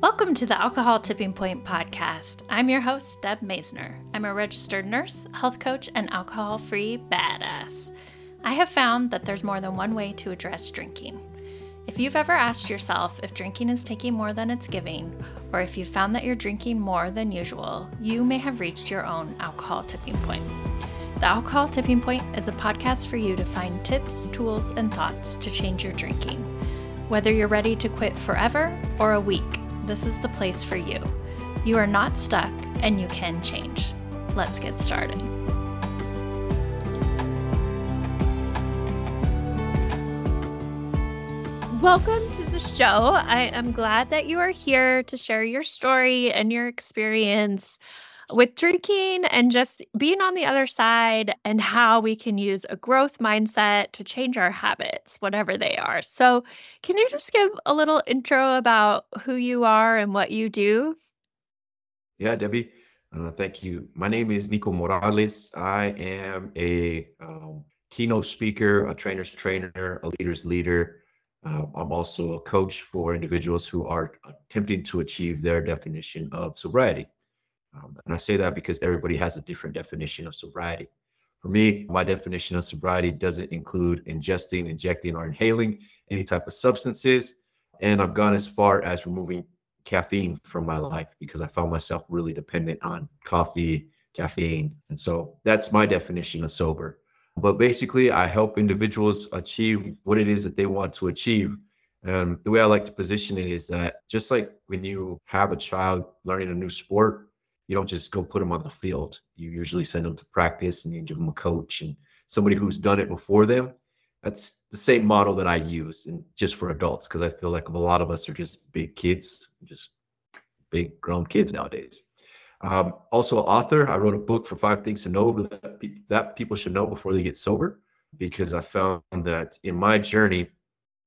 Welcome to the Alcohol Tipping Point podcast. I'm your host, Deb Masner. I'm a registered nurse, health coach, and alcohol free badass. I have found that there's more than one way to address drinking. If you've ever asked yourself if drinking is taking more than it's giving, or if you've found that you're drinking more than usual, you may have reached your own alcohol tipping point. The Alcohol Tipping Point is a podcast for you to find tips, tools, and thoughts to change your drinking. Whether you're ready to quit forever or a week, this is the place for you. You are not stuck and you can change. Let's get started. Welcome to the show. I am glad that you are here to share your story and your experience with drinking and just being on the other side and how we can use a growth mindset to change our habits, whatever they are. So, can you just give a little intro about who you are and what you do? Yeah, Debbie. Uh, thank you. My name is Nico Morales. I am a um, keynote speaker, a trainer's trainer, a leader's leader. Uh, I'm also a coach for individuals who are attempting to achieve their definition of sobriety. Um, and I say that because everybody has a different definition of sobriety. For me, my definition of sobriety doesn't include ingesting, injecting, or inhaling any type of substances. And I've gone as far as removing caffeine from my life because I found myself really dependent on coffee, caffeine. And so that's my definition of sober. But basically, I help individuals achieve what it is that they want to achieve. And the way I like to position it is that just like when you have a child learning a new sport, you don't just go put them on the field. You usually send them to practice and you give them a coach and somebody who's done it before them. That's the same model that I use and just for adults because I feel like a lot of us are just big kids, just big grown kids nowadays. Um, also, an author. I wrote a book for five things to know that, pe- that people should know before they get sober because I found that in my journey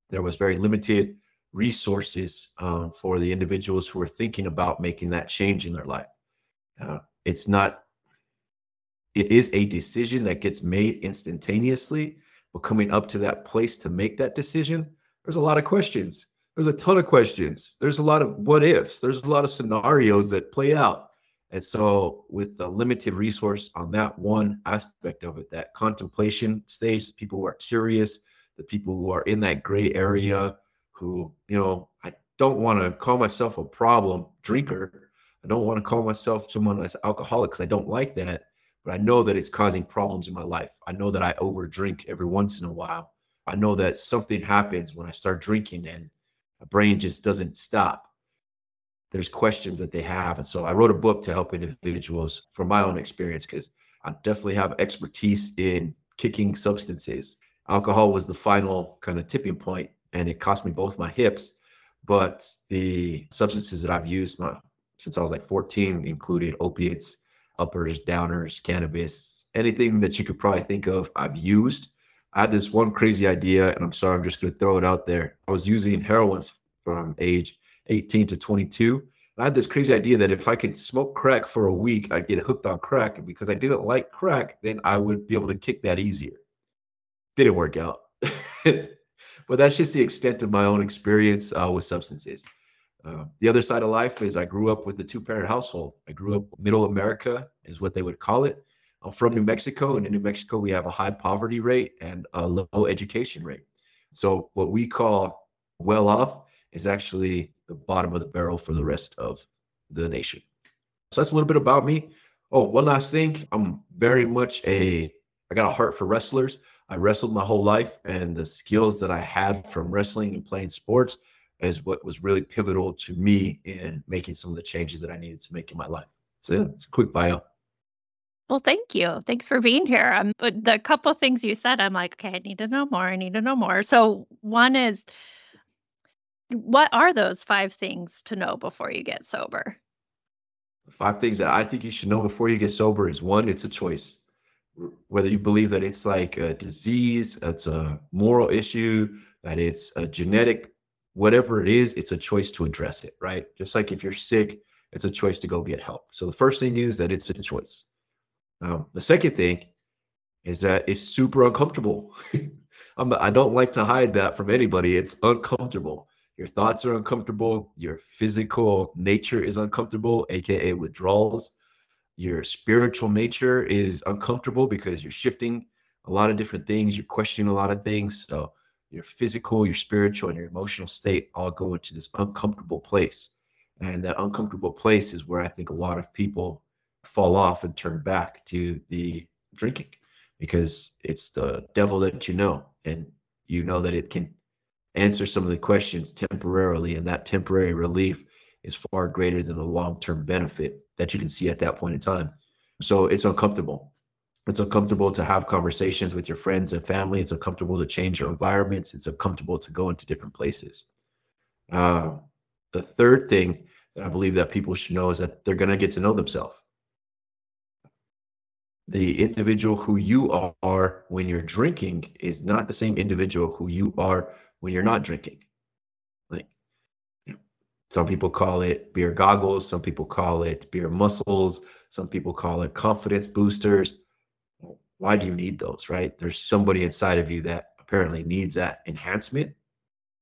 there was very limited resources um, for the individuals who were thinking about making that change in their life. Uh, it's not, it is a decision that gets made instantaneously, but coming up to that place to make that decision, there's a lot of questions. There's a ton of questions. There's a lot of what ifs. There's a lot of scenarios that play out. And so, with the limited resource on that one aspect of it, that contemplation stage, people who are curious, the people who are in that gray area, who, you know, I don't want to call myself a problem drinker, I don't want to call myself someone that's alcoholic because I don't like that, but I know that it's causing problems in my life. I know that I overdrink every once in a while. I know that something happens when I start drinking and my brain just doesn't stop. There's questions that they have. And so I wrote a book to help individuals from my own experience because I definitely have expertise in kicking substances. Alcohol was the final kind of tipping point, and it cost me both my hips. But the substances that I've used, my since I was like 14, included opiates, uppers, downers, cannabis, anything that you could probably think of, I've used. I had this one crazy idea, and I'm sorry, I'm just going to throw it out there. I was using heroin from age 18 to 22. I had this crazy idea that if I could smoke crack for a week, I'd get hooked on crack. And because I didn't like crack, then I would be able to kick that easier. Didn't work out. but that's just the extent of my own experience uh, with substances. Uh, the other side of life is I grew up with a two parent household. I grew up middle America, is what they would call it. I'm from New Mexico, and in New Mexico, we have a high poverty rate and a low education rate. So, what we call well off is actually the bottom of the barrel for the rest of the nation. So, that's a little bit about me. Oh, one last thing. I'm very much a, I got a heart for wrestlers. I wrestled my whole life, and the skills that I had from wrestling and playing sports is what was really pivotal to me in making some of the changes that I needed to make in my life. So yeah, it's a quick bio. Well, thank you. Thanks for being here. Um, but the couple things you said, I'm like, okay, I need to know more. I need to know more. So one is, what are those five things to know before you get sober? Five things that I think you should know before you get sober is one, it's a choice. Whether you believe that it's like a disease, it's a moral issue, that it's a genetic whatever it is, it's a choice to address it, right? Just like if you're sick, it's a choice to go get help. So the first thing is that it's a choice. Um, the second thing is that it's super uncomfortable. I'm, I don't like to hide that from anybody. It's uncomfortable. your thoughts are uncomfortable, your physical nature is uncomfortable, aka withdrawals. Your spiritual nature is uncomfortable because you're shifting a lot of different things, you're questioning a lot of things. So your physical, your spiritual, and your emotional state all go into this uncomfortable place. And that uncomfortable place is where I think a lot of people fall off and turn back to the drinking because it's the devil that you know. And you know that it can answer some of the questions temporarily. And that temporary relief is far greater than the long term benefit that you can see at that point in time. So it's uncomfortable. It's uncomfortable to have conversations with your friends and family. It's uncomfortable to change your environments. It's uncomfortable to go into different places. Uh, the third thing that I believe that people should know is that they're going to get to know themselves. The individual who you are when you're drinking is not the same individual who you are when you're not drinking. Like some people call it beer goggles, some people call it beer muscles, some people call it confidence boosters. Why do you need those, right? There's somebody inside of you that apparently needs that enhancement.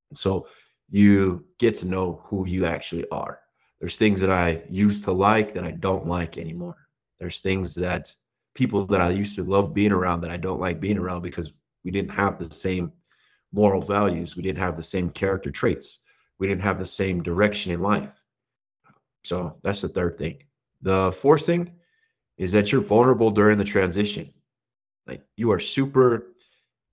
And so you get to know who you actually are. There's things that I used to like that I don't like anymore. There's things that people that I used to love being around that I don't like being around because we didn't have the same moral values. We didn't have the same character traits. We didn't have the same direction in life. So that's the third thing. The fourth thing is that you're vulnerable during the transition. Like you are super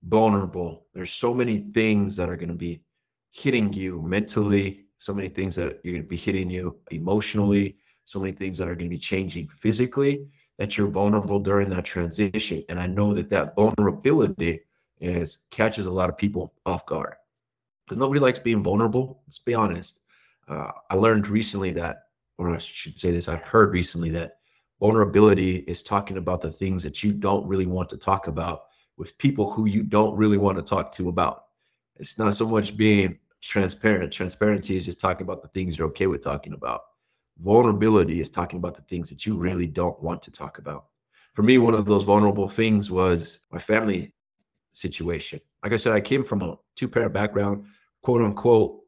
vulnerable. There's so many things that are going to be hitting you mentally, so many things that you're going to be hitting you emotionally, so many things that are going to be changing physically that you're vulnerable during that transition. And I know that that vulnerability is catches a lot of people off guard because nobody likes being vulnerable. Let's be honest. Uh, I learned recently that, or I should say this, I've heard recently that vulnerability is talking about the things that you don't really want to talk about with people who you don't really want to talk to about. It's not so much being transparent. Transparency is just talking about the things you're okay with talking about. Vulnerability is talking about the things that you really don't want to talk about. For me, one of those vulnerable things was my family situation. Like I said, I came from a two parent background, quote unquote,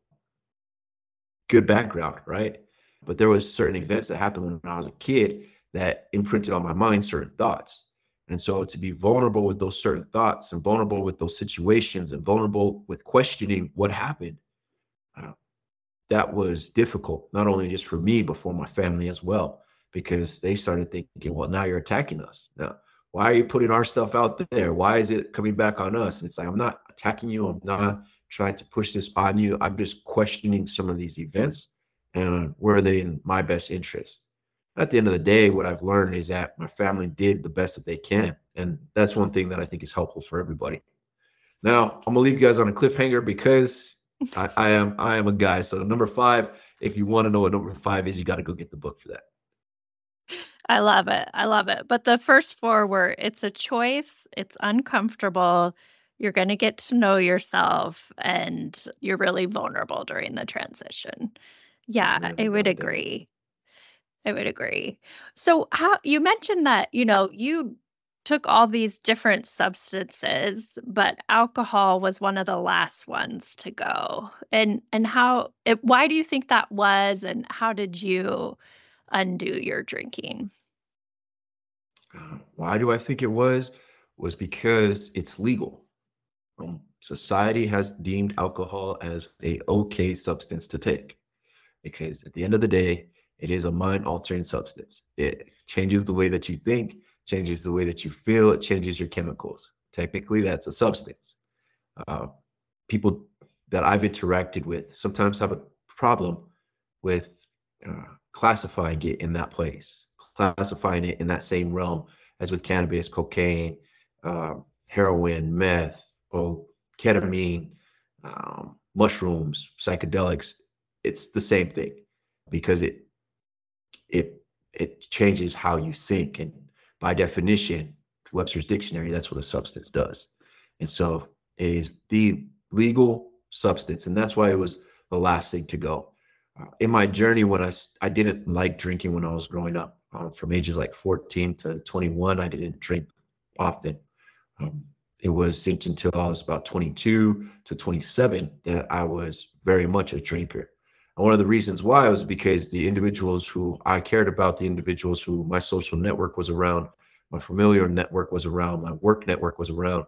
good background, right? But there was certain events that happened when I was a kid that imprinted on my mind certain thoughts. And so to be vulnerable with those certain thoughts and vulnerable with those situations and vulnerable with questioning what happened, uh, that was difficult, not only just for me, but for my family as well, because they started thinking, well, now you're attacking us. Now, why are you putting our stuff out there? Why is it coming back on us? And it's like, I'm not attacking you. I'm not trying to push this on you. I'm just questioning some of these events and were they in my best interest? At the end of the day, what I've learned is that my family did the best that they can. And that's one thing that I think is helpful for everybody. Now, I'm gonna leave you guys on a cliffhanger because I, I am I am a guy. So number five, if you want to know what number five is, you got to go get the book for that. I love it. I love it. But the first four were it's a choice, it's uncomfortable, you're going to get to know yourself, and you're really vulnerable during the transition. Yeah, I would agree. I would agree. So, how you mentioned that, you know, you took all these different substances, but alcohol was one of the last ones to go. And and how it, why do you think that was and how did you undo your drinking? Why do I think it was? Was because it's legal. Um, society has deemed alcohol as a okay substance to take because at the end of the day, it is a mind altering substance. It changes the way that you think, changes the way that you feel, it changes your chemicals. Technically, that's a substance. Uh, people that I've interacted with sometimes have a problem with uh, classifying it in that place, classifying it in that same realm as with cannabis, cocaine, uh, heroin, meth, or ketamine, um, mushrooms, psychedelics. It's the same thing because it it it changes how you think, and by definition, Webster's dictionary, that's what a substance does. And so it is the legal substance, and that's why it was the last thing to go. Uh, in my journey, when I I didn't like drinking when I was growing up, um, from ages like 14 to 21, I didn't drink often. Um, it was until I was about 22 to 27 that I was very much a drinker. And one of the reasons why was because the individuals who I cared about, the individuals who my social network was around, my familiar network was around, my work network was around,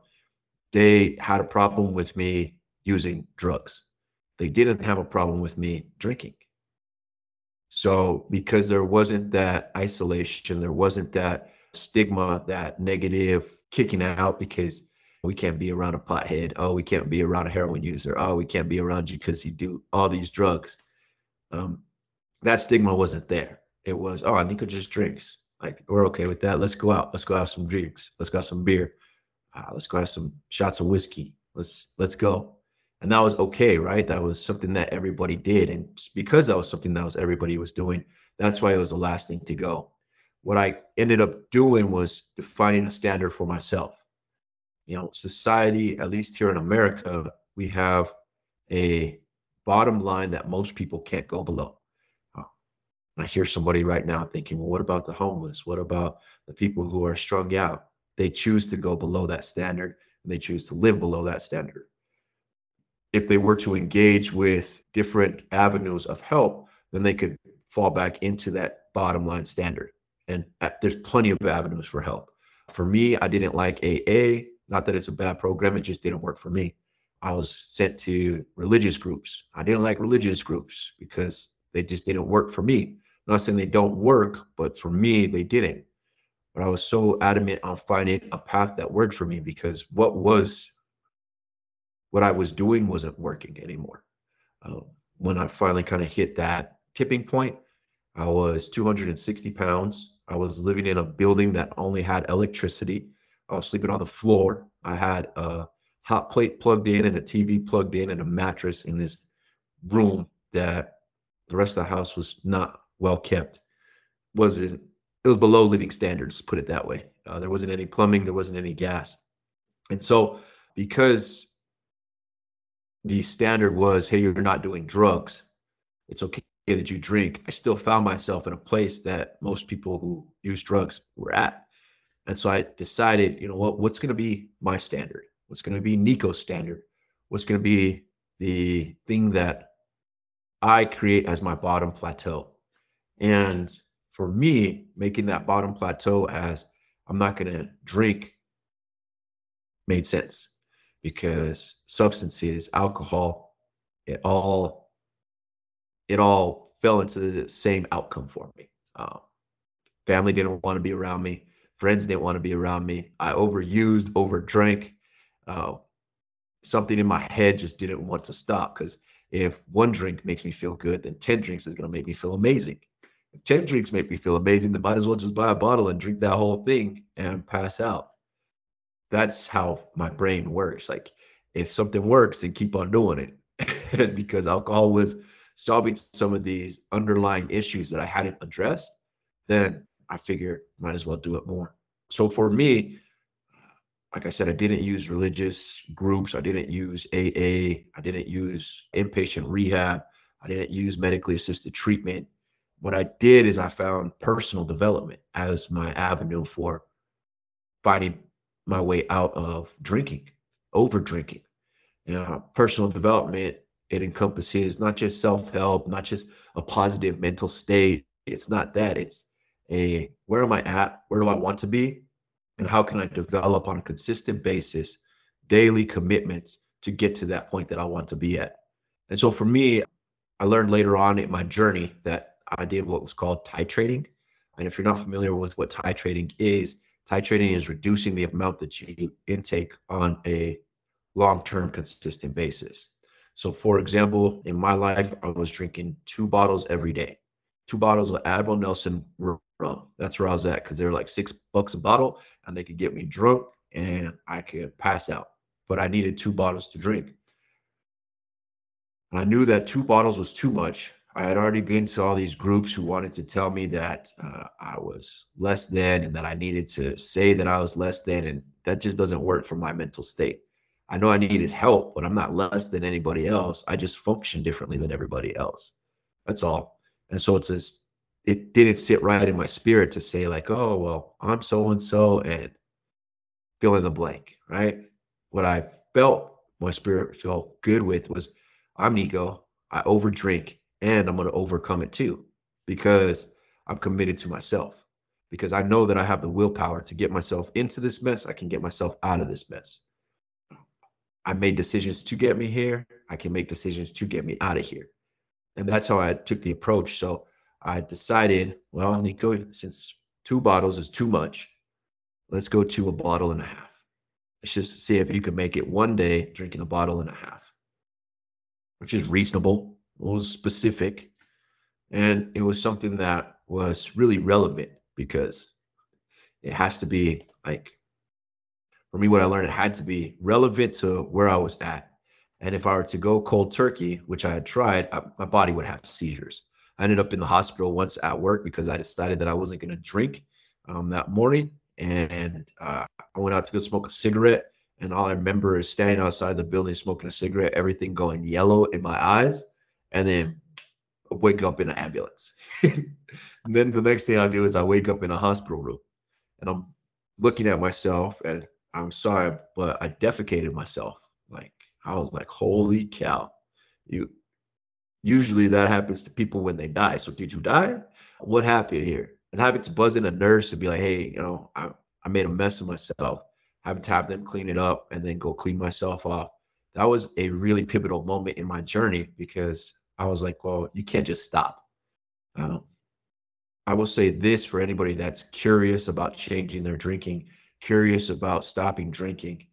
they had a problem with me using drugs. They didn't have a problem with me drinking. So, because there wasn't that isolation, there wasn't that stigma, that negative kicking out because we can't be around a pothead. Oh, we can't be around a heroin user. Oh, we can't be around you because you do all these drugs. Um, that stigma wasn't there. It was, oh, Nico just drinks. Like, we're okay with that. Let's go out. Let's go have some drinks. Let's go have some beer. Uh, let's go have some shots of whiskey. Let's let's go. And that was okay, right? That was something that everybody did. And because that was something that was everybody was doing, that's why it was the last thing to go. What I ended up doing was defining a standard for myself. You know, society, at least here in America, we have a bottom line that most people can't go below. I hear somebody right now thinking, well, what about the homeless? What about the people who are strung out? They choose to go below that standard and they choose to live below that standard if they were to engage with different avenues of help, then they could fall back into that bottom line standard. And uh, there's plenty of avenues for help. For me, I didn't like AA. Not that it's a bad program, it just didn't work for me. I was sent to religious groups. I didn't like religious groups because they just didn't work for me. I'm not saying they don't work, but for me, they didn't. But I was so adamant on finding a path that worked for me because what was what I was doing wasn't working anymore. Uh, when I finally kind of hit that tipping point, I was 260 pounds. I was living in a building that only had electricity. I was sleeping on the floor. I had a hot plate plugged in and a TV plugged in and a mattress in this room that the rest of the house was not well kept. Wasn't it was below living standards, put it that way. Uh, there wasn't any plumbing, there wasn't any gas. And so because the standard was, hey, you're not doing drugs. It's okay that you drink. I still found myself in a place that most people who use drugs were at. And so I decided, you know what, what's going to be my standard? What's going to be Nico's standard? What's going to be the thing that I create as my bottom plateau? And for me, making that bottom plateau as I'm not going to drink made sense because substances, alcohol, it all it all fell into the same outcome for me. Uh, family didn't want to be around me. Friends didn't want to be around me. I overused, overdrank. Uh, something in my head just didn't want to stop because if one drink makes me feel good, then 10 drinks is going to make me feel amazing. If 10 drinks make me feel amazing, then might as well just buy a bottle and drink that whole thing and pass out that's how my brain works. Like if something works, then keep on doing it. because alcohol was solving some of these underlying issues that I hadn't addressed, then I figured might as well do it more. So for me, like I said, I didn't use religious groups. I didn't use AA. I didn't use inpatient rehab. I didn't use medically assisted treatment. What I did is I found personal development as my avenue for finding my way out of drinking, over drinking. You know, personal development, it encompasses not just self-help, not just a positive mental state. It's not that. It's a where am I at? Where do I want to be? And how can I develop on a consistent basis daily commitments to get to that point that I want to be at? And so for me, I learned later on in my journey that I did what was called titrating. And if you're not familiar with what titrating is, Titrating is reducing the amount that you intake on a long-term consistent basis. So for example, in my life, I was drinking two bottles every day, two bottles of Admiral Nelson rum. That's where I was at because they were like six bucks a bottle and they could get me drunk and I could pass out. But I needed two bottles to drink. And I knew that two bottles was too much. I had already been to all these groups who wanted to tell me that uh, I was less than and that I needed to say that I was less than. And that just doesn't work for my mental state. I know I needed help, but I'm not less than anybody else. I just function differently than everybody else. That's all. And so it's this, it didn't sit right in my spirit to say, like, oh, well, I'm so and so and fill in the blank, right? What I felt my spirit felt good with was I'm Nico I overdrink and I'm going to overcome it too because I'm committed to myself. Because I know that I have the willpower to get myself into this mess. I can get myself out of this mess. I made decisions to get me here. I can make decisions to get me out of here. And that's how I took the approach. So I decided, well, Nico, since two bottles is too much, let's go to a bottle and a half. Let's just see if you can make it one day drinking a bottle and a half, which is reasonable. It was specific. And it was something that was really relevant because it has to be like, for me, what I learned, it had to be relevant to where I was at. And if I were to go cold turkey, which I had tried, I, my body would have seizures. I ended up in the hospital once at work because I decided that I wasn't going to drink um, that morning. And uh, I went out to go smoke a cigarette. And all I remember is standing outside the building smoking a cigarette, everything going yellow in my eyes. And then wake up in an ambulance. and then the next thing I do is I wake up in a hospital room and I'm looking at myself and I'm sorry, but I defecated myself. Like I was like, holy cow. You usually that happens to people when they die. So did you die? What happened here? And having to buzz in a nurse and be like, hey, you know, I, I made a mess of myself. Having to have them clean it up and then go clean myself off. That was a really pivotal moment in my journey because I was like, well, you can't just stop. Um, I will say this for anybody that's curious about changing their drinking, curious about stopping drinking.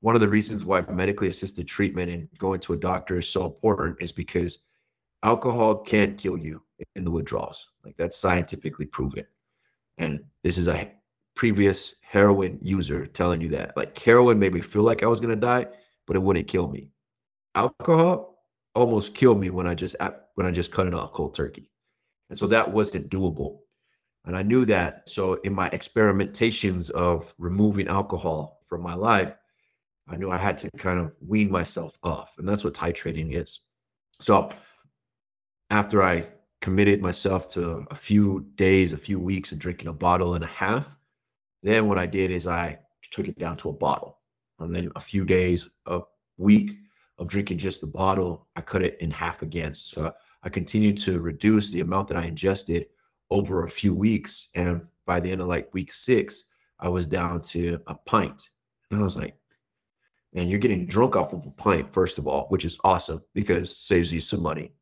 One of the reasons why medically assisted treatment and going to a doctor is so important is because alcohol can't kill you in the withdrawals. Like that's scientifically proven. And this is a previous heroin user telling you that. Like heroin made me feel like I was gonna die, but it wouldn't kill me. Alcohol almost killed me when I just uh, when I just cut it off cold turkey. And so that wasn't doable. And I knew that. So in my experimentations of removing alcohol from my life, I knew I had to kind of wean myself off. And that's what titrating is. So after I committed myself to a few days, a few weeks of drinking a bottle and a half, then what I did is I took it down to a bottle. And then a few days, a week of drinking just the bottle, I cut it in half again. So I continued to reduce the amount that I ingested over a few weeks. And by the end of like week six, I was down to a pint. And I was like, man, you're getting drunk off of a pint, first of all, which is awesome because saves you some money.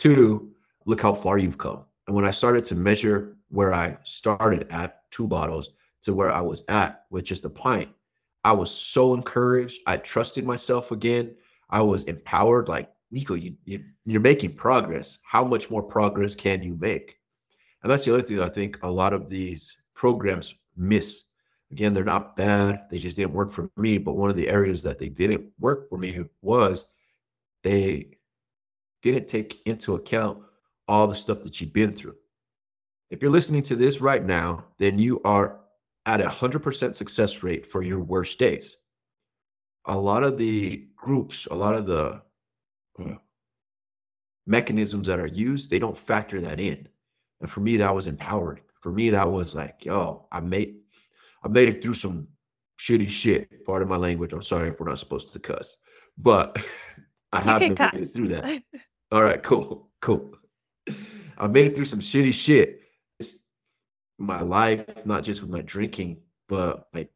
Two, look how far you've come. And when I started to measure where I started at two bottles to where I was at with just a pint, I was so encouraged. I trusted myself again. I was empowered. Like, Nico, you, you, you're making progress. How much more progress can you make? And that's the other thing I think a lot of these programs miss. Again, they're not bad. They just didn't work for me. But one of the areas that they didn't work for me was they didn't take into account all the stuff that you've been through. If you're listening to this right now, then you are at a 100% success rate for your worst days. A lot of the groups, a lot of the uh, mechanisms that are used, they don't factor that in. And for me, that was empowering. For me, that was like, yo, I made I made it through some shitty shit. Part of my language. I'm sorry if we're not supposed to cuss. But I have made it through that. All right, cool, cool. I made it through some shitty shit. It's my life, not just with my drinking, but like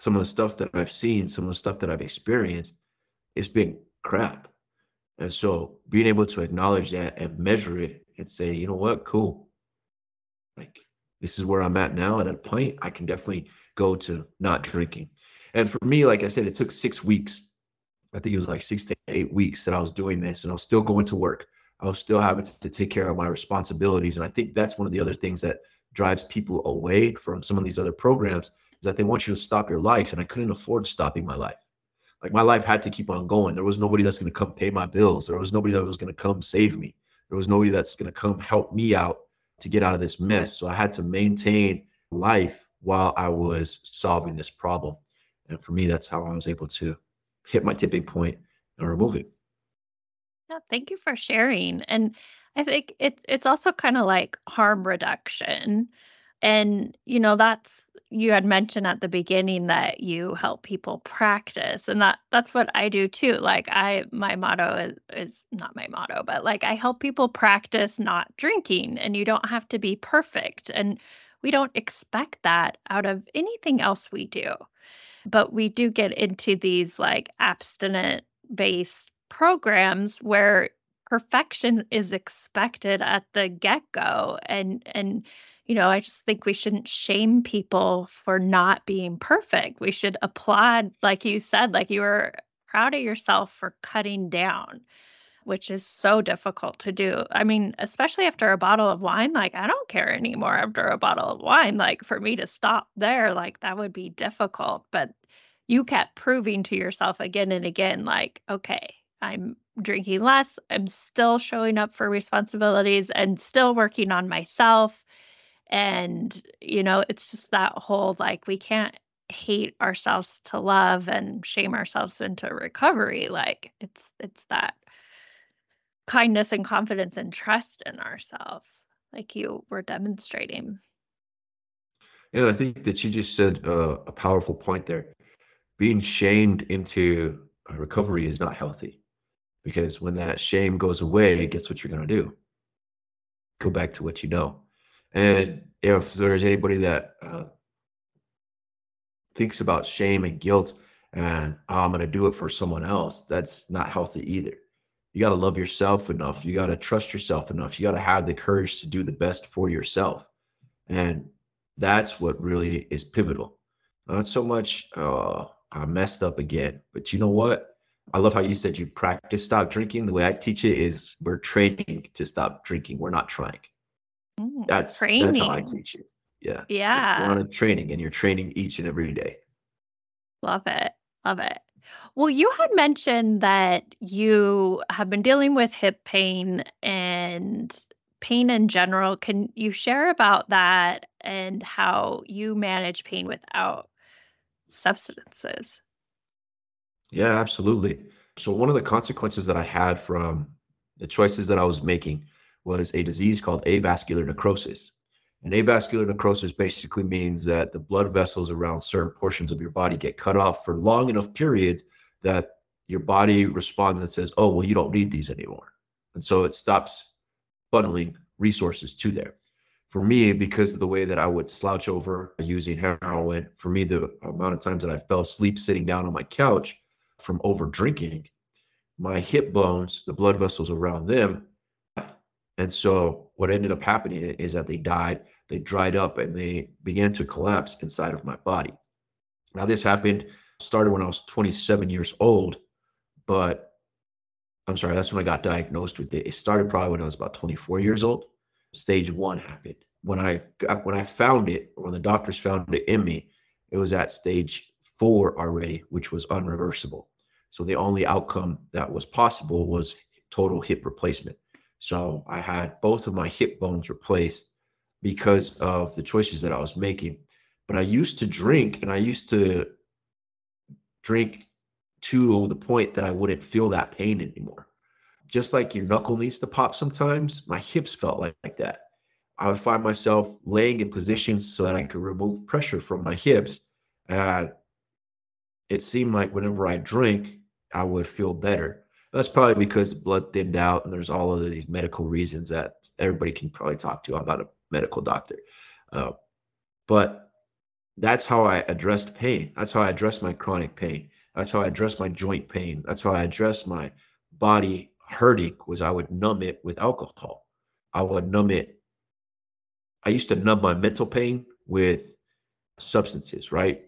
some of the stuff that I've seen, some of the stuff that I've experienced, it's been crap. And so being able to acknowledge that and measure it and say, you know what, cool. Like this is where I'm at now. And at a point, I can definitely go to not drinking. And for me, like I said, it took six weeks I think it was like six to eight weeks that I was doing this and I was still going to work. I was still having to take care of my responsibilities. And I think that's one of the other things that drives people away from some of these other programs is that they want you to stop your life. And I couldn't afford stopping my life. Like my life had to keep on going. There was nobody that's going to come pay my bills. There was nobody that was going to come save me. There was nobody that's going to come help me out to get out of this mess. So I had to maintain life while I was solving this problem. And for me, that's how I was able to hit my tipping point and remove it. Yeah, thank you for sharing. And I think it, it's also kind of like harm reduction. And, you know, that's you had mentioned at the beginning that you help people practice and that that's what I do too. Like I my motto is, is not my motto, but like I help people practice not drinking and you don't have to be perfect and we don't expect that out of anything else we do. But we do get into these like abstinent based programs where perfection is expected at the get-go and and you know i just think we shouldn't shame people for not being perfect. We should applaud like you said like you were proud of yourself for cutting down which is so difficult to do i mean especially after a bottle of wine like i don't care anymore after a bottle of wine like for me to stop there like that would be difficult but you kept proving to yourself again and again like okay I'm drinking less. I'm still showing up for responsibilities and still working on myself. And, you know, it's just that whole like, we can't hate ourselves to love and shame ourselves into recovery. Like, it's, it's that kindness and confidence and trust in ourselves, like you were demonstrating. And I think that you just said uh, a powerful point there. Being shamed into recovery is not healthy because when that shame goes away, guess what you're going to do? Go back to what you know. And if there's anybody that uh, thinks about shame and guilt and oh, I'm going to do it for someone else, that's not healthy either. You got to love yourself enough. You got to trust yourself enough. You got to have the courage to do the best for yourself. And that's what really is pivotal. Not so much, oh, I messed up again, but you know what? I love how you said you practice stop drinking. The way I teach it is we're training to stop drinking. We're not trying. Mm, that's training. that's how I teach it. Yeah. Yeah. You're on a training and you're training each and every day. Love it. Love it. Well, you had mentioned that you have been dealing with hip pain and pain in general. Can you share about that and how you manage pain without substances? Yeah, absolutely. So one of the consequences that I had from the choices that I was making was a disease called avascular necrosis. And avascular necrosis basically means that the blood vessels around certain portions of your body get cut off for long enough periods that your body responds and says, "Oh, well, you don't need these anymore," and so it stops funneling resources to there. For me, because of the way that I would slouch over using heroin, for me, the amount of times that I fell asleep sitting down on my couch from over drinking, my hip bones, the blood vessels around them. And so what ended up happening is that they died, they dried up, and they began to collapse inside of my body. Now, this happened, started when I was 27 years old, but I'm sorry, that's when I got diagnosed with it. It started probably when I was about 24 years old. Stage one happened. When I when I found it, when the doctors found it in me, it was at stage four already, which was unreversible. So the only outcome that was possible was total hip replacement. So I had both of my hip bones replaced because of the choices that I was making. But I used to drink and I used to drink to the point that I wouldn't feel that pain anymore. Just like your knuckle needs to pop sometimes, my hips felt like, like that. I would find myself laying in positions so that I could remove pressure from my hips. And it seemed like whenever I drink, I would feel better. That's probably because blood thinned out, and there's all of these medical reasons that everybody can probably talk to. I'm not a medical doctor, uh, but that's how I addressed pain. That's how I addressed my chronic pain. That's how I addressed my joint pain. That's how I addressed my body hurting. Was I would numb it with alcohol. I would numb it. I used to numb my mental pain with substances, right?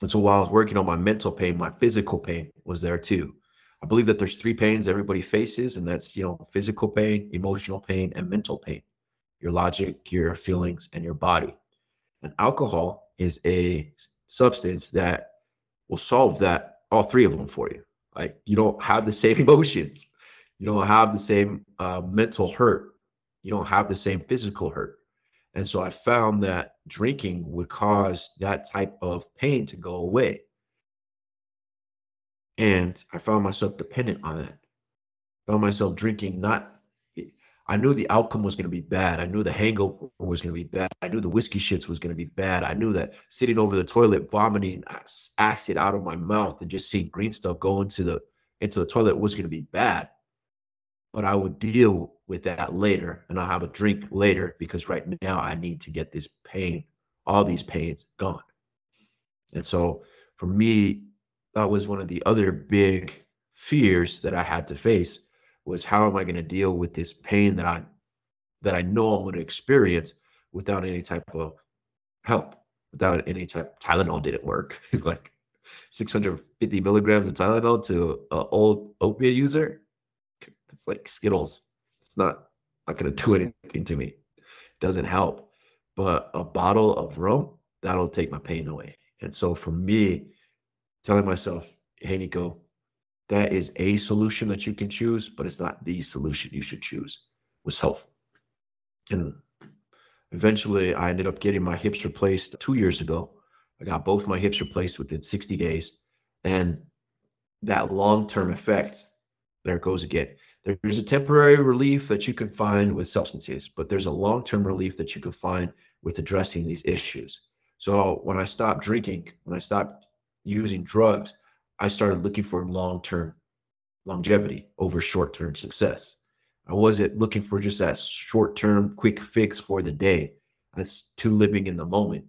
And so while I was working on my mental pain, my physical pain was there too. I believe that there's three pains everybody faces, and that's you know physical pain, emotional pain, and mental pain. Your logic, your feelings, and your body. And alcohol is a substance that will solve that all three of them for you. Like you don't have the same emotions, you don't have the same uh, mental hurt, you don't have the same physical hurt. And so I found that drinking would cause that type of pain to go away. And I found myself dependent on that. Found myself drinking not I knew the outcome was going to be bad. I knew the hangover was going to be bad. I knew the whiskey shits was going to be bad. I knew that sitting over the toilet, vomiting acid out of my mouth and just seeing green stuff go into the into the toilet was going to be bad. But I would deal with that later, and I'll have a drink later because right now I need to get this pain, all these pains gone. And so for me, that was one of the other big fears that I had to face was how am I going to deal with this pain that I that I know I'm going to experience without any type of help, without any type. Tylenol didn't work. like 650 milligrams of Tylenol to an old opiate user, it's like Skittles. It's not not going to do anything to me. It doesn't help. But a bottle of rum that'll take my pain away. And so for me, telling myself, hey Nico, that is a solution that you can choose, but it's not the solution you should choose, was helpful. And eventually I ended up getting my hips replaced two years ago. I got both my hips replaced within 60 days. And that long term effect, there it goes again. There's a temporary relief that you can find with substances, but there's a long term relief that you can find with addressing these issues. So when I stopped drinking, when I stopped using drugs, I started looking for long term longevity over short term success. I wasn't looking for just that short term quick fix for the day. That's too living in the moment.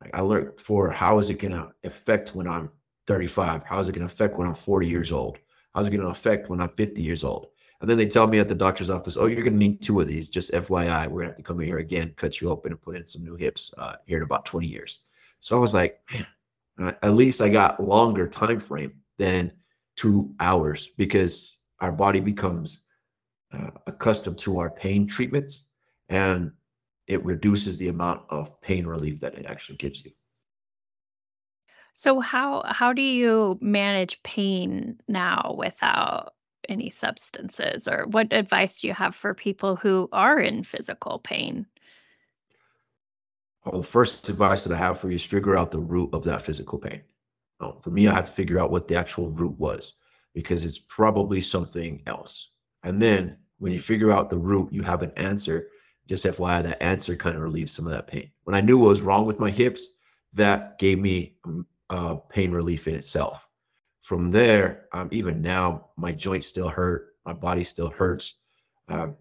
Like I learned for how is it going to affect when I'm 35? How is it going to affect when I'm 40 years old? How's it going to affect when I'm 50 years old? And then they tell me at the doctor's office, oh, you're going to need two of these. Just FYI, we're going to have to come in here again, cut you open, and put in some new hips uh, here in about 20 years. So I was like, man, uh, at least I got longer time frame than two hours because our body becomes uh, accustomed to our pain treatments and it reduces the amount of pain relief that it actually gives you. So how how do you manage pain now without any substances or what advice do you have for people who are in physical pain? Well, the first advice that I have for you is figure out the root of that physical pain. For me, I had to figure out what the actual root was because it's probably something else. And then when you figure out the root, you have an answer. Just FYI, that answer kind of relieves some of that pain. When I knew what was wrong with my hips, that gave me um, uh, pain relief in itself. From there, um, even now, my joints still hurt, my body still hurts, um,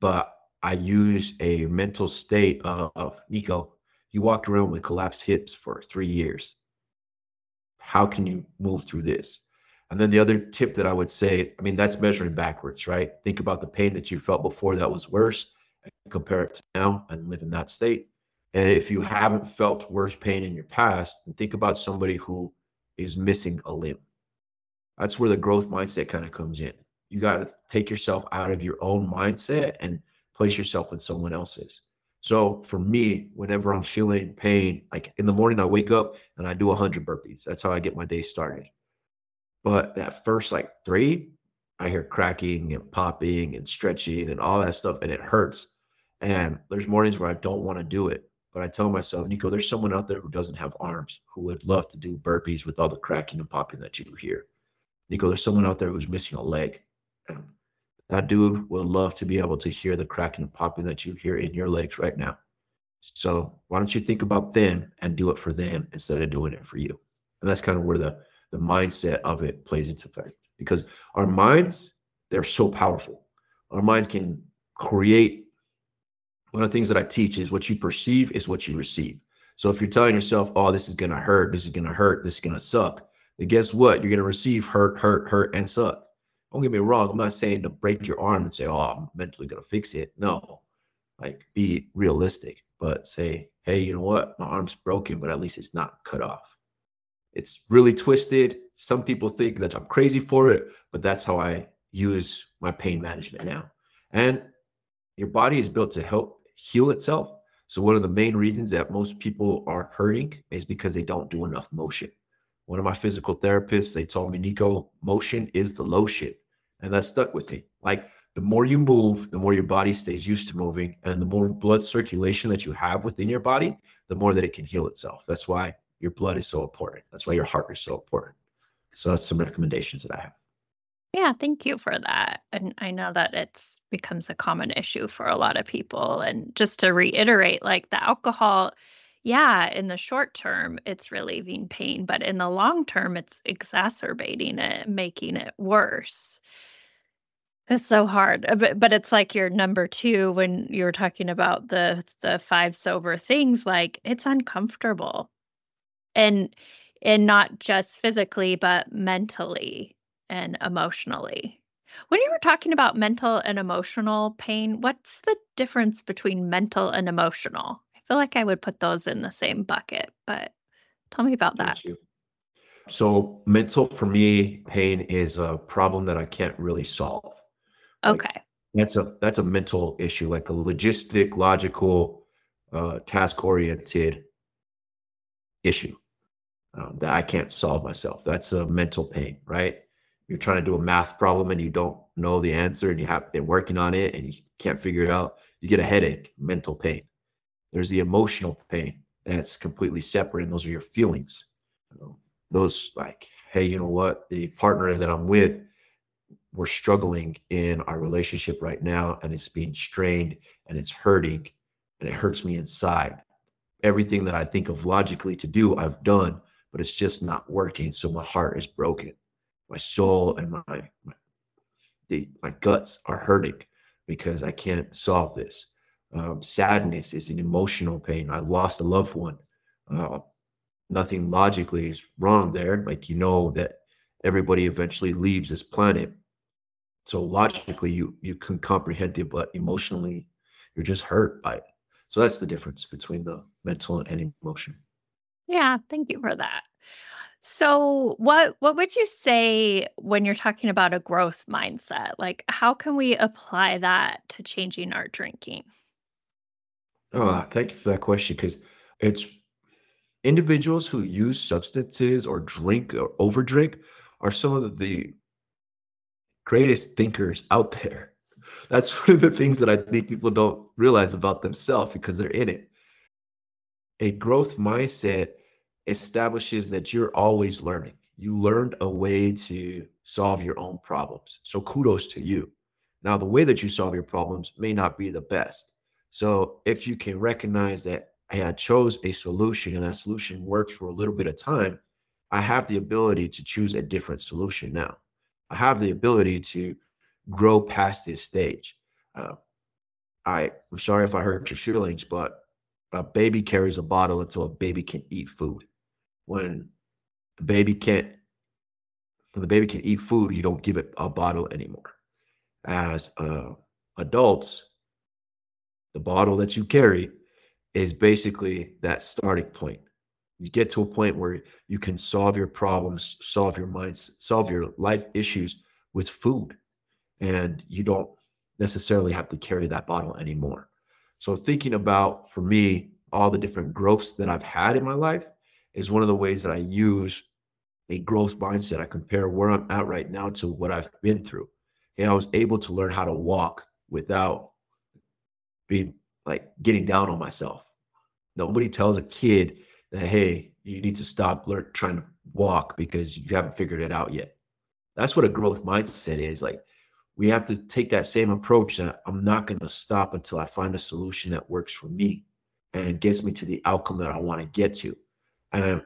but I use a mental state of, of Nico. You walked around with collapsed hips for three years. How can you move through this? And then the other tip that I would say, I mean, that's measuring backwards, right? Think about the pain that you felt before that was worse and compare it to now and live in that state. And if you haven't felt worse pain in your past, think about somebody who is missing a limb. That's where the growth mindset kind of comes in. You got to take yourself out of your own mindset and place yourself in someone else's. So for me, whenever I'm feeling pain, like in the morning, I wake up and I do 100 burpees. That's how I get my day started. But that first like three, I hear cracking and popping and stretching and all that stuff, and it hurts. And there's mornings where I don't want to do it. But I tell myself, Nico, there's someone out there who doesn't have arms who would love to do burpees with all the cracking and popping that you do hear. Nico, there's someone out there who's missing a leg. And that dude would love to be able to hear the cracking and popping that you hear in your legs right now. So why don't you think about them and do it for them instead of doing it for you? And that's kind of where the the mindset of it plays into effect because our minds they're so powerful. Our minds can create. One of the things that I teach is what you perceive is what you receive. So if you're telling yourself, "Oh, this is gonna hurt. This is gonna hurt. This is gonna suck," then guess what? You're gonna receive hurt, hurt, hurt, and suck. Don't get me wrong. I'm not saying to break your arm and say, "Oh, I'm mentally gonna fix it." No, like be realistic, but say, "Hey, you know what? My arm's broken, but at least it's not cut off." It's really twisted. Some people think that I'm crazy for it, but that's how I use my pain management now. And your body is built to help heal itself. So one of the main reasons that most people are hurting is because they don't do enough motion one of my physical therapists, they told me, Nico, motion is the lotion. And that stuck with me. Like the more you move, the more your body stays used to moving. And the more blood circulation that you have within your body, the more that it can heal itself. That's why your blood is so important. That's why your heart is so important. So that's some recommendations that I have. Yeah, thank you for that. And I know that it's becomes a common issue for a lot of people. And just to reiterate, like the alcohol, yeah, in the short term, it's relieving pain, but in the long term, it's exacerbating it, making it worse. It's so hard, uh, but but it's like your number 2 when you were talking about the the 5 sober things, like, it's uncomfortable. And and not just physically, but mentally and emotionally. When you were talking about mental and emotional pain, what's the difference between mental and emotional? Feel like I would put those in the same bucket, but tell me about that. So mental for me, pain is a problem that I can't really solve. Like Okay. that's a that's a mental issue, like a logistic, logical, uh, task oriented issue um, that I can't solve myself. That's a mental pain, right? You're trying to do a math problem and you don't know the answer and you have been working on it and you can't figure it out. You get a headache, mental pain. There's the emotional pain that's completely separate, and those are your feelings. Those like, hey, you know what? The partner that I'm with we're struggling in our relationship right now and it's being strained and it's hurting and it hurts me inside. Everything that I think of logically to do, I've done, but it's just not working. So my heart is broken. My soul and my my, the, my guts are hurting because I can't solve this. Um, sadness is an emotional pain. I lost a loved one. Uh, nothing logically is wrong there. Like you know that everybody eventually leaves this planet so logically, you you can comprehend it, but emotionally, you're just hurt by it. So that's the difference between the mental and emotion. Yeah, thank you for that. So, what what would you say when you're talking about a growth mindset? Like, how can we apply that to changing our drinking? Oh, uh, thank you for that question because it's individuals who use substances or drink or overdrink are some of the greatest thinkers out there. That's one of the things that I think people don't realize about themselves because they're in it. A growth mindset establishes that you're always learning. You learned a way to solve your own problems. So kudos to you. Now, the way that you solve your problems may not be the best. So if you can recognize that hey, I chose a solution and that solution works for a little bit of time, I have the ability to choose a different solution now. I have the ability to grow past this stage. Uh, I, I'm sorry if I hurt your feelings, but a baby carries a bottle until a baby can eat food. When the baby can't, when the baby can eat food, you don't give it a bottle anymore. As uh, adults, the bottle that you carry is basically that starting point. You get to a point where you can solve your problems, solve your minds, solve your life issues with food, and you don't necessarily have to carry that bottle anymore. So, thinking about for me, all the different growths that I've had in my life is one of the ways that I use a growth mindset. I compare where I'm at right now to what I've been through. And I was able to learn how to walk without being like getting down on myself. Nobody tells a kid that, hey, you need to stop learn, trying to walk because you haven't figured it out yet. That's what a growth mindset is. Like, we have to take that same approach that I'm not going to stop until I find a solution that works for me and gets me to the outcome that I want to get to. And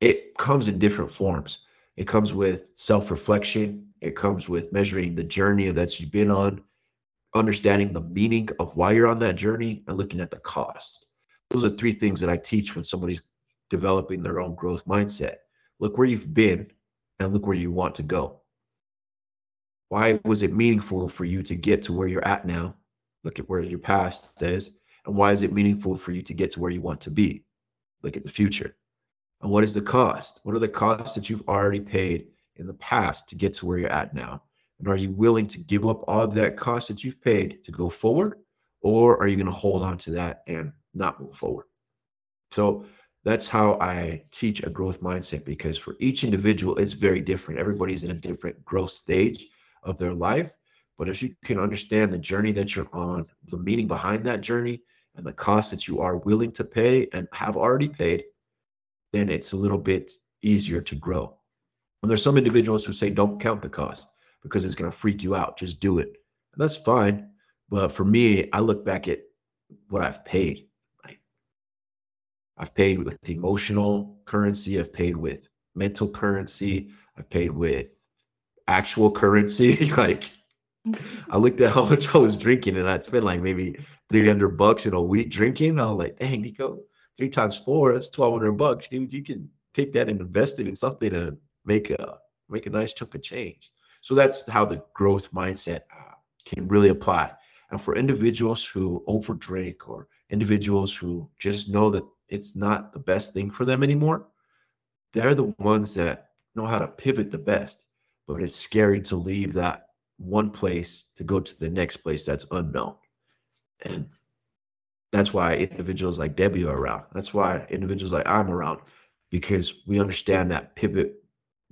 it comes in different forms. It comes with self reflection, it comes with measuring the journey that you've been on, understanding the meaning of why you're on that journey, and looking at the cost. Those are three things that I teach when somebody's developing their own growth mindset. Look where you've been and look where you want to go. Why was it meaningful for you to get to where you're at now? Look at where your past is. And why is it meaningful for you to get to where you want to be? Look at the future. And what is the cost? What are the costs that you've already paid in the past to get to where you're at now? And are you willing to give up all of that cost that you've paid to go forward? Or are you going to hold on to that and not move forward? So that's how I teach a growth mindset because for each individual, it's very different. Everybody's in a different growth stage of their life. But if you can understand the journey that you're on, the meaning behind that journey, and the cost that you are willing to pay and have already paid, then it's a little bit easier to grow. And there's some individuals who say, don't count the cost because it's going to freak you out. Just do it. that's fine. But for me, I look back at what I've paid. I've paid with emotional currency, I've paid with mental currency, I've paid with actual currency. like I looked at how much I was drinking and I'd spent like maybe 300 bucks in a week drinking. I was like, dang, Nico, three times four, that's 1200 bucks, dude. You can take that and invest it in something to make a make a nice chunk of change. So that's how the growth mindset uh, can really apply. And for individuals who overdrink or individuals who just know that it's not the best thing for them anymore, they're the ones that know how to pivot the best. But it's scary to leave that one place to go to the next place that's unknown. And that's why individuals like Debbie are around. That's why individuals like I'm around, because we understand that pivot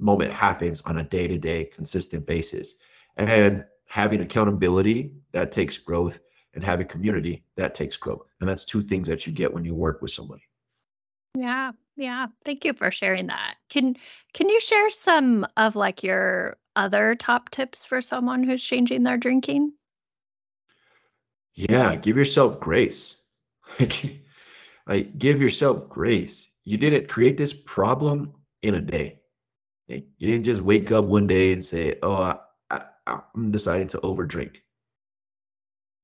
moment happens on a day to day, consistent basis. And having accountability, that takes growth, and having community, that takes growth. And that's two things that you get when you work with somebody. Yeah. Yeah. Thank you for sharing that. Can can you share some of like your other top tips for someone who's changing their drinking? Yeah, give yourself grace. Like, give yourself grace. You didn't create this problem in a day. You didn't just wake up one day and say, "Oh, I, I, I'm deciding to overdrink."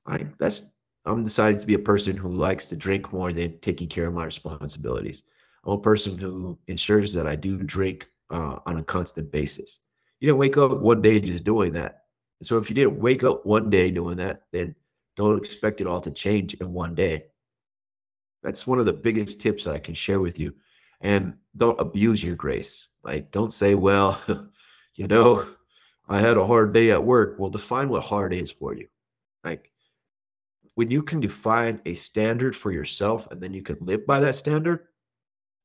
Like that's I'm deciding to be a person who likes to drink more than taking care of my responsibilities. I'm a person who ensures that I do drink uh, on a constant basis. You didn't wake up one day just doing that. So if you didn't wake up one day doing that, then don't expect it all to change in one day. That's one of the biggest tips that I can share with you. And don't abuse your grace. Like, don't say, well, you know, I had a hard day at work. Well, define what hard is for you. Like, when you can define a standard for yourself and then you can live by that standard,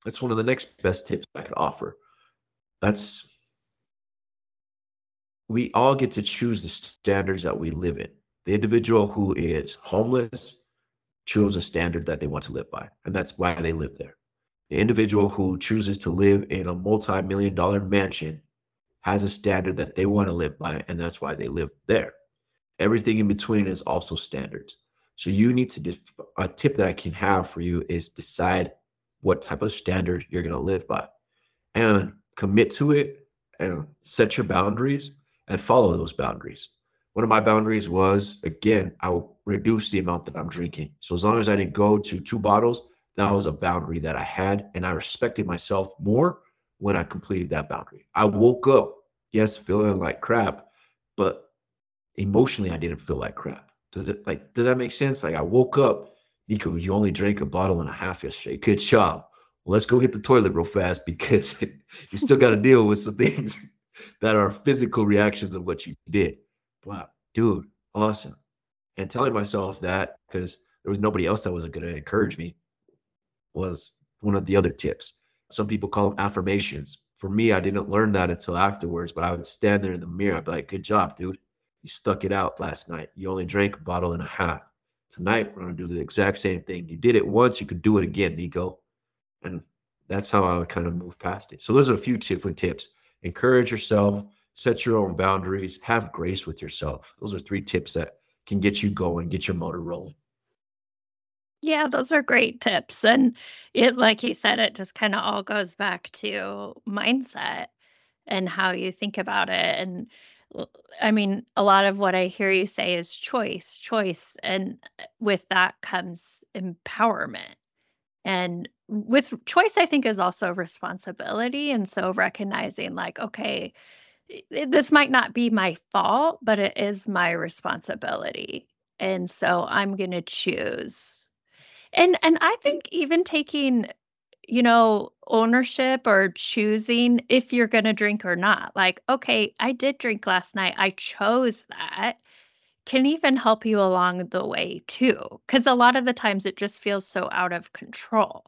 that's one of the next best tips I could offer. That's we all get to choose the standards that we live in. The individual who is homeless chose a standard that they want to live by, and that's why they live there. The individual who chooses to live in a multi million dollar mansion has a standard that they want to live by, and that's why they live there. Everything in between is also standards. So you need to, a tip that I can have for you is decide what type of standard you're going to live by and commit to it and set your boundaries and follow those boundaries. One of my boundaries was again, I'll reduce the amount that I'm drinking. So as long as I didn't go to two bottles, that was a boundary that I had, and I respected myself more when I completed that boundary. I mm. woke up, yes, feeling like crap, but emotionally, I didn't feel like crap. Does it like does that make sense? Like I woke up, Nico, you only drank a bottle and a half yesterday. Good job. Well, let's go hit the toilet real fast because you still got to deal with some things that are physical reactions of what you did. Wow, dude, awesome. And telling myself that because there was nobody else that wasn't going to encourage me was one of the other tips. Some people call them affirmations. For me, I didn't learn that until afterwards, but I would stand there in the mirror. I'd be like, good job, dude. You stuck it out last night. You only drank a bottle and a half. Tonight, we're going to do the exact same thing. You did it once, you could do it again, Nico. And that's how I would kind of move past it. So, those are a few different tips encourage yourself, set your own boundaries, have grace with yourself. Those are three tips that can get you going, get your motor rolling. Yeah, those are great tips. And it, like you said, it just kind of all goes back to mindset and how you think about it. And I mean, a lot of what I hear you say is choice, choice. And uh, with that comes empowerment. And with choice, I think is also responsibility. And so recognizing, like, okay, this might not be my fault, but it is my responsibility. And so I'm going to choose. And and I think even taking you know, ownership or choosing if you're going to drink or not. Like, okay, I did drink last night. I chose that can even help you along the way too. Because a lot of the times it just feels so out of control.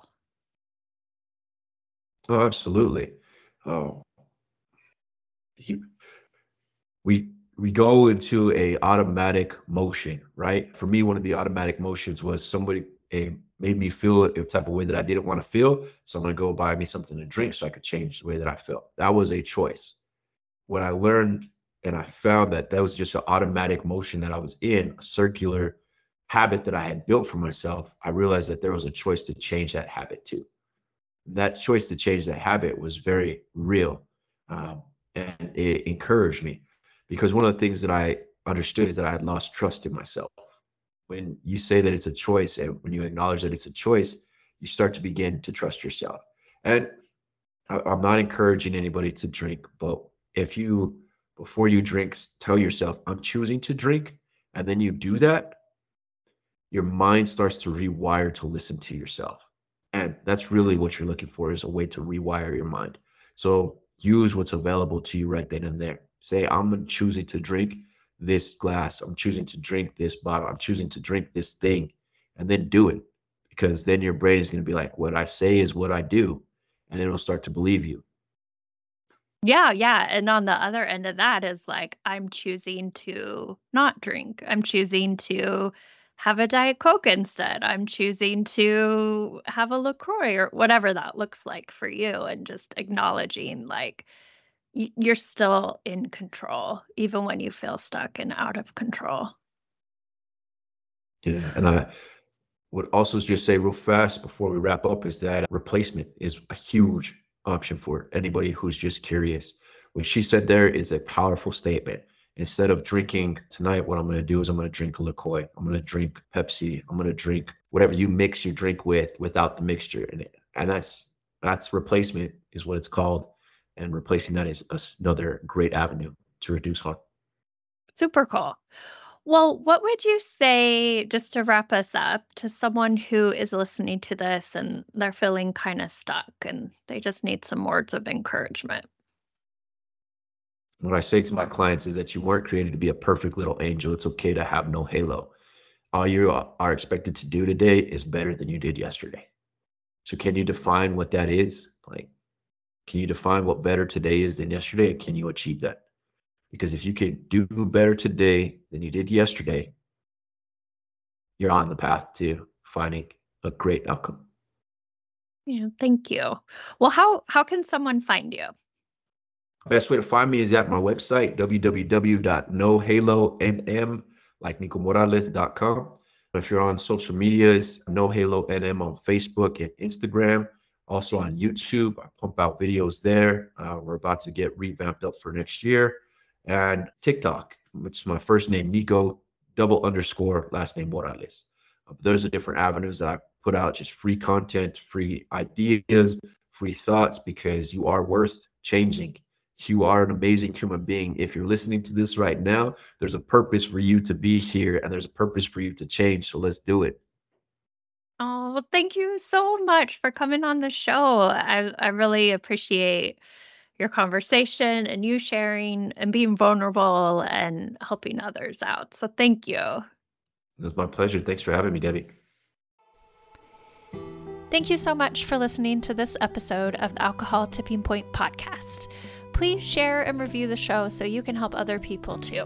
Oh, absolutely. Oh, we we go into a automatic motion, right? For me, one of the automatic motions was somebody a made me feel a type of way that I didn't want to feel. So I'm going to go buy me something to drink so I could change the way that I feel. That was a choice. When I learned and I found that that was just an automatic motion that I was in, a circular habit that I had built for myself. I realized that there was a choice to change that habit too. That choice to change that habit was very real. Um, and it encouraged me because one of the things that I understood is that I had lost trust in myself. When you say that it's a choice and when you acknowledge that it's a choice, you start to begin to trust yourself. And I'm not encouraging anybody to drink, but if you before you drink, tell yourself, I'm choosing to drink. And then you do that, your mind starts to rewire to listen to yourself. And that's really what you're looking for is a way to rewire your mind. So use what's available to you right then and there. Say, I'm choosing to drink this glass. I'm choosing mm-hmm. to drink this bottle. I'm choosing to drink this thing. And then do it. Because then your brain is going to be like, what I say is what I do. And it'll start to believe you. Yeah, yeah. And on the other end of that is like, I'm choosing to not drink. I'm choosing to have a Diet Coke instead. I'm choosing to have a LaCroix or whatever that looks like for you. And just acknowledging like you're still in control, even when you feel stuck and out of control. Yeah. And I would also just say real fast before we wrap up is that replacement is a huge option for anybody who's just curious. What she said there is a powerful statement. Instead of drinking tonight, what I'm going to do is I'm going to drink a LaCroix. I'm going to drink Pepsi. I'm going to drink whatever you mix your drink with without the mixture in it. And that's that's replacement is what it's called. And replacing that is another great avenue to reduce harm. Super cool. Well, what would you say, just to wrap us up, to someone who is listening to this and they're feeling kind of stuck and they just need some words of encouragement? What I say to my clients is that you weren't created to be a perfect little angel. It's okay to have no halo. All you uh, are expected to do today is better than you did yesterday. So, can you define what that is? Like, can you define what better today is than yesterday? And can you achieve that? Because if you can do better today than you did yesterday, you're on the path to finding a great outcome. Yeah, thank you. Well, how how can someone find you? Best way to find me is at my website, www.nohalonm, like nicomorales.com. If you're on social medias, No Halo NM on Facebook and Instagram. Also on YouTube, I pump out videos there. Uh, we're about to get revamped up for next year and TikTok, which is my first name, Nico, double underscore, last name Morales. Uh, those are different avenues that I put out, just free content, free ideas, free thoughts, because you are worth changing. You are an amazing human being. If you're listening to this right now, there's a purpose for you to be here and there's a purpose for you to change. So let's do it. Oh, well, thank you so much for coming on the show. I, I really appreciate your conversation and you sharing and being vulnerable and helping others out. So thank you. It was my pleasure. Thanks for having me, Debbie. Thank you so much for listening to this episode of the Alcohol Tipping Point podcast. Please share and review the show so you can help other people too.